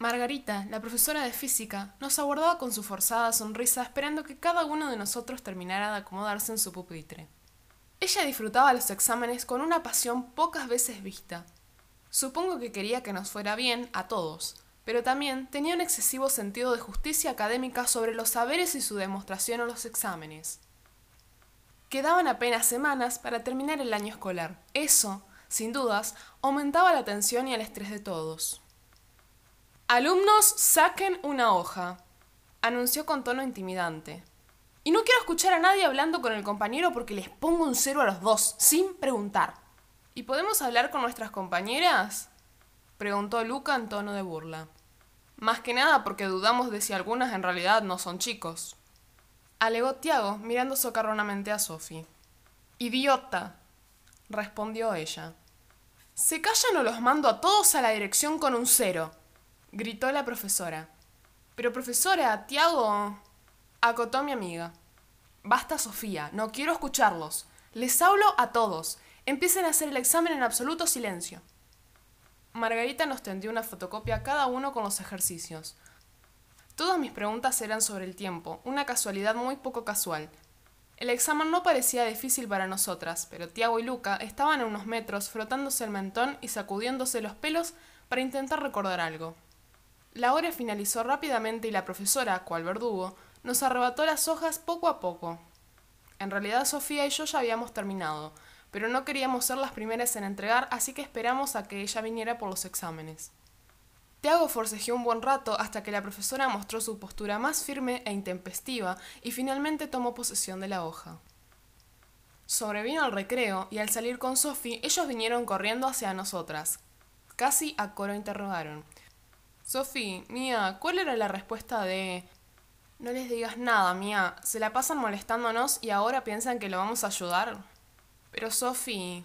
Margarita, la profesora de física, nos aguardaba con su forzada sonrisa esperando que cada uno de nosotros terminara de acomodarse en su pupitre. Ella disfrutaba los exámenes con una pasión pocas veces vista. Supongo que quería que nos fuera bien a todos, pero también tenía un excesivo sentido de justicia académica sobre los saberes y su demostración en los exámenes. Quedaban apenas semanas para terminar el año escolar. Eso, sin dudas, aumentaba la tensión y el estrés de todos. Alumnos, saquen una hoja, anunció con tono intimidante. Y no quiero escuchar a nadie hablando con el compañero porque les pongo un cero a los dos, sin preguntar. ¿Y podemos hablar con nuestras compañeras? preguntó Luca en tono de burla. Más que nada porque dudamos de si algunas en realidad no son chicos. Alegó Tiago, mirando socarronamente a Sophie. Idiota, respondió ella. Se callan o los mando a todos a la dirección con un cero gritó la profesora. Pero profesora, Tiago. acotó mi amiga. Basta, Sofía, no quiero escucharlos. Les hablo a todos. Empiecen a hacer el examen en absoluto silencio. Margarita nos tendió una fotocopia cada uno con los ejercicios. Todas mis preguntas eran sobre el tiempo, una casualidad muy poco casual. El examen no parecía difícil para nosotras, pero Tiago y Luca estaban a unos metros frotándose el mentón y sacudiéndose los pelos para intentar recordar algo. La hora finalizó rápidamente y la profesora, cual verdugo, nos arrebató las hojas poco a poco. En realidad Sofía y yo ya habíamos terminado, pero no queríamos ser las primeras en entregar, así que esperamos a que ella viniera por los exámenes. Tiago forcejeó un buen rato hasta que la profesora mostró su postura más firme e intempestiva y finalmente tomó posesión de la hoja. Sobrevino el recreo y al salir con Sophie ellos vinieron corriendo hacia nosotras. Casi a coro interrogaron. Sofi, Mía, ¿cuál era la respuesta de... No les digas nada, Mía. Se la pasan molestándonos y ahora piensan que lo vamos a ayudar. Pero Sofi,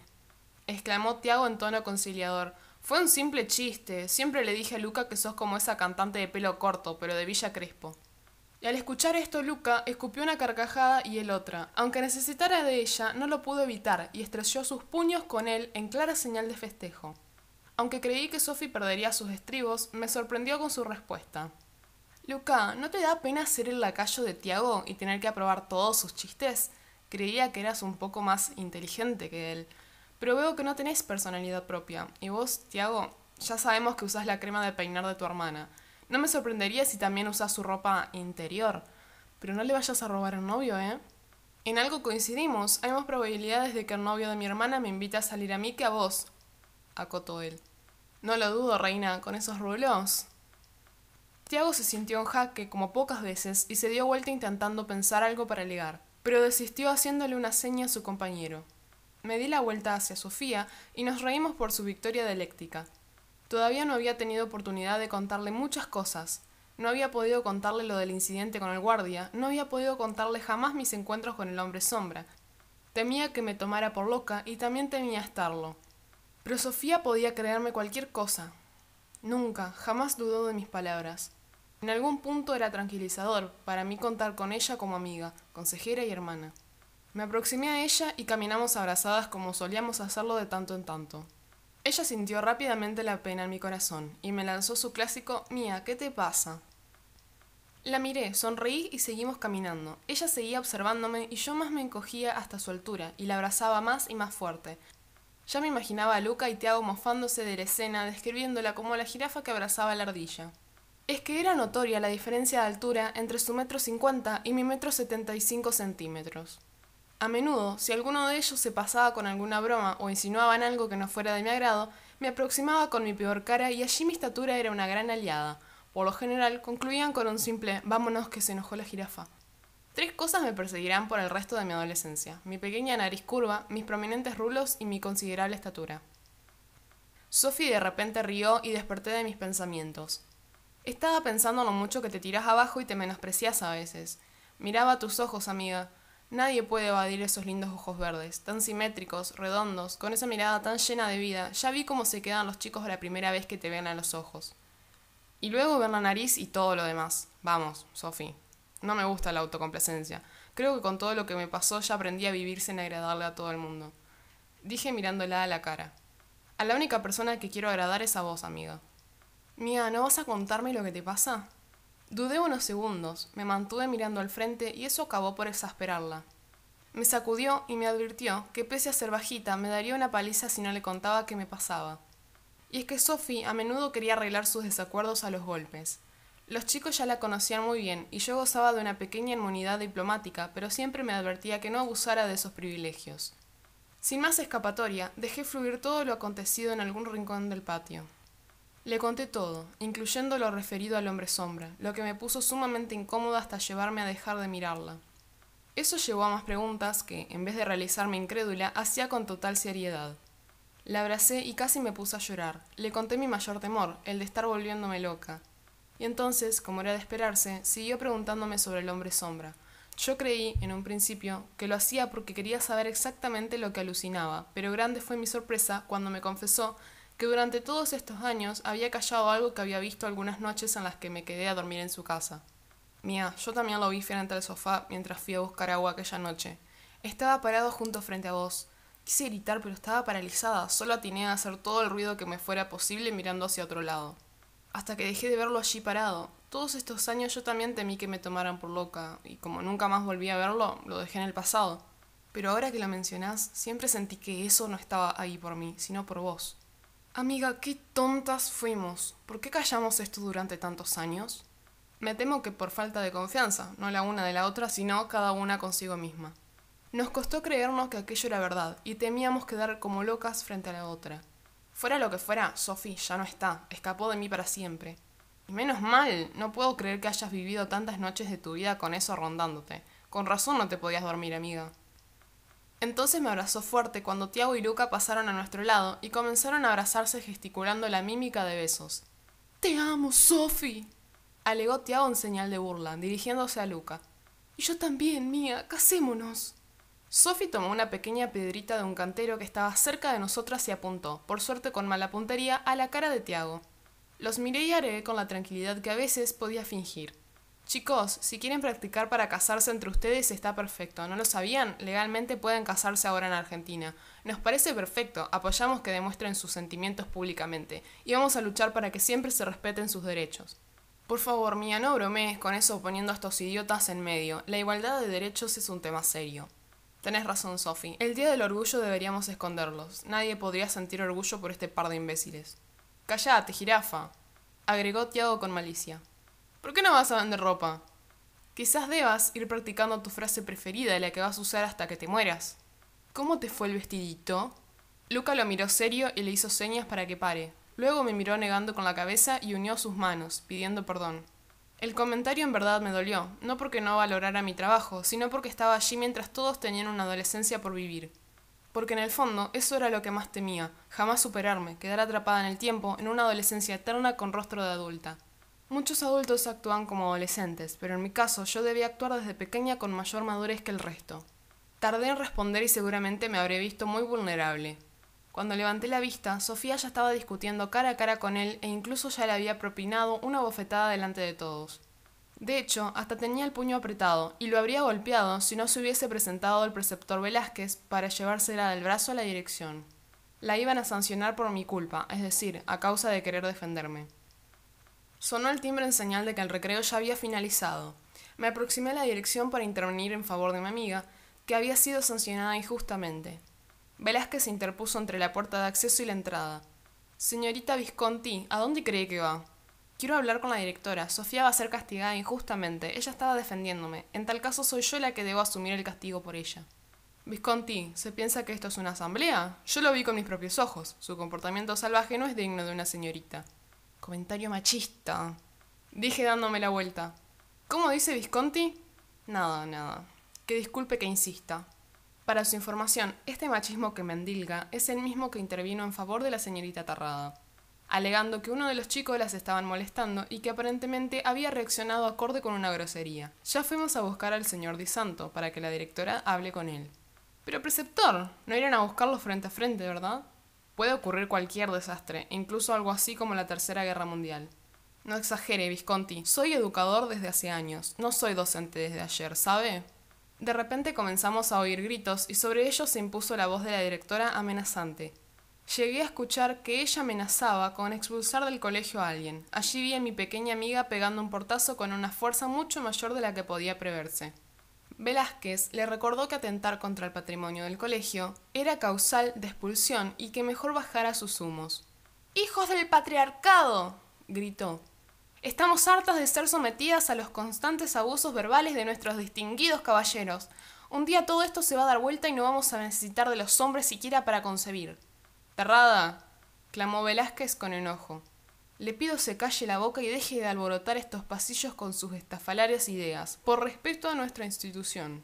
exclamó Tiago en tono conciliador, fue un simple chiste. Siempre le dije a Luca que sos como esa cantante de pelo corto, pero de Villa Crespo. Y al escuchar esto, Luca escupió una carcajada y él otra. Aunque necesitara de ella, no lo pudo evitar y estrelló sus puños con él en clara señal de festejo. Aunque creí que Sophie perdería sus estribos, me sorprendió con su respuesta. Luca, ¿no te da pena ser el lacayo de Tiago y tener que aprobar todos sus chistes? Creía que eras un poco más inteligente que él. Pero veo que no tenés personalidad propia. Y vos, Tiago, ya sabemos que usás la crema de peinar de tu hermana. No me sorprendería si también usás su ropa interior. Pero no le vayas a robar al novio, ¿eh? En algo coincidimos. Hay más probabilidades de que el novio de mi hermana me invite a salir a mí que a vos, acotó él. No lo dudo, reina, con esos rulos. Tiago se sintió en jaque como pocas veces y se dio vuelta intentando pensar algo para alegar, pero desistió haciéndole una seña a su compañero. Me di la vuelta hacia Sofía y nos reímos por su victoria dialéctica. Todavía no había tenido oportunidad de contarle muchas cosas. No había podido contarle lo del incidente con el guardia, no había podido contarle jamás mis encuentros con el hombre sombra. Temía que me tomara por loca y también temía estarlo. Pero Sofía podía creerme cualquier cosa. Nunca, jamás dudó de mis palabras. En algún punto era tranquilizador para mí contar con ella como amiga, consejera y hermana. Me aproximé a ella y caminamos abrazadas como solíamos hacerlo de tanto en tanto. Ella sintió rápidamente la pena en mi corazón y me lanzó su clásico Mía, ¿qué te pasa? La miré, sonreí y seguimos caminando. Ella seguía observándome y yo más me encogía hasta su altura y la abrazaba más y más fuerte, ya me imaginaba a Luca y Tiago mofándose de la escena, describiéndola como la jirafa que abrazaba a la ardilla. Es que era notoria la diferencia de altura entre su metro cincuenta y mi metro setenta y cinco centímetros. A menudo, si alguno de ellos se pasaba con alguna broma o insinuaban algo que no fuera de mi agrado, me aproximaba con mi peor cara y allí mi estatura era una gran aliada. Por lo general, concluían con un simple vámonos que se enojó la jirafa. Tres cosas me perseguirán por el resto de mi adolescencia. Mi pequeña nariz curva, mis prominentes rulos y mi considerable estatura. Sophie de repente rió y desperté de mis pensamientos. Estaba pensando lo mucho que te tiras abajo y te menosprecias a veces. Miraba tus ojos, amiga. Nadie puede evadir esos lindos ojos verdes, tan simétricos, redondos, con esa mirada tan llena de vida. Ya vi cómo se quedan los chicos la primera vez que te ven a los ojos. Y luego ver la nariz y todo lo demás. Vamos, Sophie. No me gusta la autocomplacencia. Creo que con todo lo que me pasó ya aprendí a vivir sin agradarle a todo el mundo. Dije mirándola a la cara. A la única persona que quiero agradar es a vos, amiga. Mía, ¿no vas a contarme lo que te pasa? Dudé unos segundos, me mantuve mirando al frente y eso acabó por exasperarla. Me sacudió y me advirtió que pese a ser bajita me daría una paliza si no le contaba qué me pasaba. Y es que Sophie a menudo quería arreglar sus desacuerdos a los golpes. Los chicos ya la conocían muy bien y yo gozaba de una pequeña inmunidad diplomática, pero siempre me advertía que no abusara de esos privilegios. Sin más escapatoria, dejé fluir todo lo acontecido en algún rincón del patio. Le conté todo, incluyendo lo referido al hombre sombra, lo que me puso sumamente incómoda hasta llevarme a dejar de mirarla. Eso llevó a más preguntas que, en vez de realizarme incrédula, hacía con total seriedad. La abracé y casi me puse a llorar. Le conté mi mayor temor, el de estar volviéndome loca. Y entonces, como era de esperarse, siguió preguntándome sobre el hombre sombra. Yo creí, en un principio, que lo hacía porque quería saber exactamente lo que alucinaba, pero grande fue mi sorpresa cuando me confesó que durante todos estos años había callado algo que había visto algunas noches en las que me quedé a dormir en su casa. Mía, yo también lo vi frente al sofá mientras fui a buscar agua aquella noche. Estaba parado junto frente a vos. Quise gritar, pero estaba paralizada. Solo atiné a hacer todo el ruido que me fuera posible mirando hacia otro lado. Hasta que dejé de verlo allí parado. Todos estos años yo también temí que me tomaran por loca, y como nunca más volví a verlo, lo dejé en el pasado. Pero ahora que lo mencionás, siempre sentí que eso no estaba ahí por mí, sino por vos. Amiga, qué tontas fuimos. ¿Por qué callamos esto durante tantos años? Me temo que por falta de confianza, no la una de la otra, sino cada una consigo misma. Nos costó creernos que aquello era verdad y temíamos quedar como locas frente a la otra. Fuera lo que fuera, Sophie ya no está, escapó de mí para siempre. Y menos mal, no puedo creer que hayas vivido tantas noches de tu vida con eso rondándote. Con razón no te podías dormir, amiga. Entonces me abrazó fuerte cuando Tiago y Luca pasaron a nuestro lado y comenzaron a abrazarse gesticulando la mímica de besos. Te amo, Sophie, alegó Tiago en señal de burla, dirigiéndose a Luca. Y yo también, mía, casémonos. Sophie tomó una pequeña piedrita de un cantero que estaba cerca de nosotras y apuntó, por suerte con mala puntería, a la cara de Tiago. Los miré y agregué con la tranquilidad que a veces podía fingir. Chicos, si quieren practicar para casarse entre ustedes está perfecto. ¿No lo sabían? Legalmente pueden casarse ahora en Argentina. Nos parece perfecto. Apoyamos que demuestren sus sentimientos públicamente. Y vamos a luchar para que siempre se respeten sus derechos. Por favor, Mía, no bromees con eso poniendo a estos idiotas en medio. La igualdad de derechos es un tema serio. Tenés razón, Sophie. El día del orgullo deberíamos esconderlos. Nadie podría sentir orgullo por este par de imbéciles. Callate, jirafa. Agregó Tiago con malicia. ¿Por qué no vas a vender ropa? Quizás debas ir practicando tu frase preferida, la que vas a usar hasta que te mueras. ¿Cómo te fue el vestidito? Luca lo miró serio y le hizo señas para que pare. Luego me miró negando con la cabeza y unió sus manos, pidiendo perdón. El comentario en verdad me dolió, no porque no valorara mi trabajo, sino porque estaba allí mientras todos tenían una adolescencia por vivir. Porque en el fondo eso era lo que más temía, jamás superarme, quedar atrapada en el tiempo, en una adolescencia eterna con rostro de adulta. Muchos adultos actúan como adolescentes, pero en mi caso yo debía actuar desde pequeña con mayor madurez que el resto. Tardé en responder y seguramente me habré visto muy vulnerable. Cuando levanté la vista, Sofía ya estaba discutiendo cara a cara con él e incluso ya le había propinado una bofetada delante de todos. De hecho, hasta tenía el puño apretado, y lo habría golpeado si no se hubiese presentado el preceptor Velázquez para llevársela del brazo a la dirección. La iban a sancionar por mi culpa, es decir, a causa de querer defenderme. Sonó el timbre en señal de que el recreo ya había finalizado. Me aproximé a la dirección para intervenir en favor de mi amiga, que había sido sancionada injustamente. Velázquez se interpuso entre la puerta de acceso y la entrada. Señorita Visconti, ¿a dónde cree que va? Quiero hablar con la directora. Sofía va a ser castigada injustamente. Ella estaba defendiéndome. En tal caso soy yo la que debo asumir el castigo por ella. Visconti, ¿se piensa que esto es una asamblea? Yo lo vi con mis propios ojos. Su comportamiento salvaje no es digno de una señorita. Comentario machista. Dije dándome la vuelta. ¿Cómo dice Visconti? Nada, nada. Que disculpe que insista. Para su información, este machismo que mendilga es el mismo que intervino en favor de la señorita Tarrada, alegando que uno de los chicos las estaban molestando y que aparentemente había reaccionado acorde con una grosería. Ya fuimos a buscar al señor Di Santo para que la directora hable con él. Pero preceptor, no irán a buscarlo frente a frente, ¿verdad? Puede ocurrir cualquier desastre, incluso algo así como la Tercera Guerra Mundial. No exagere, Visconti. Soy educador desde hace años, no soy docente desde ayer, ¿sabe? De repente comenzamos a oír gritos y sobre ellos se impuso la voz de la directora amenazante. Llegué a escuchar que ella amenazaba con expulsar del colegio a alguien. Allí vi a mi pequeña amiga pegando un portazo con una fuerza mucho mayor de la que podía preverse. Velázquez le recordó que atentar contra el patrimonio del colegio era causal de expulsión y que mejor bajara sus humos. ¡Hijos del patriarcado! gritó. Estamos hartas de ser sometidas a los constantes abusos verbales de nuestros distinguidos caballeros. Un día todo esto se va a dar vuelta y no vamos a necesitar de los hombres siquiera para concebir. Terrada, clamó Velázquez con enojo. Le pido se calle la boca y deje de alborotar estos pasillos con sus estafalarias ideas, por respeto a nuestra institución.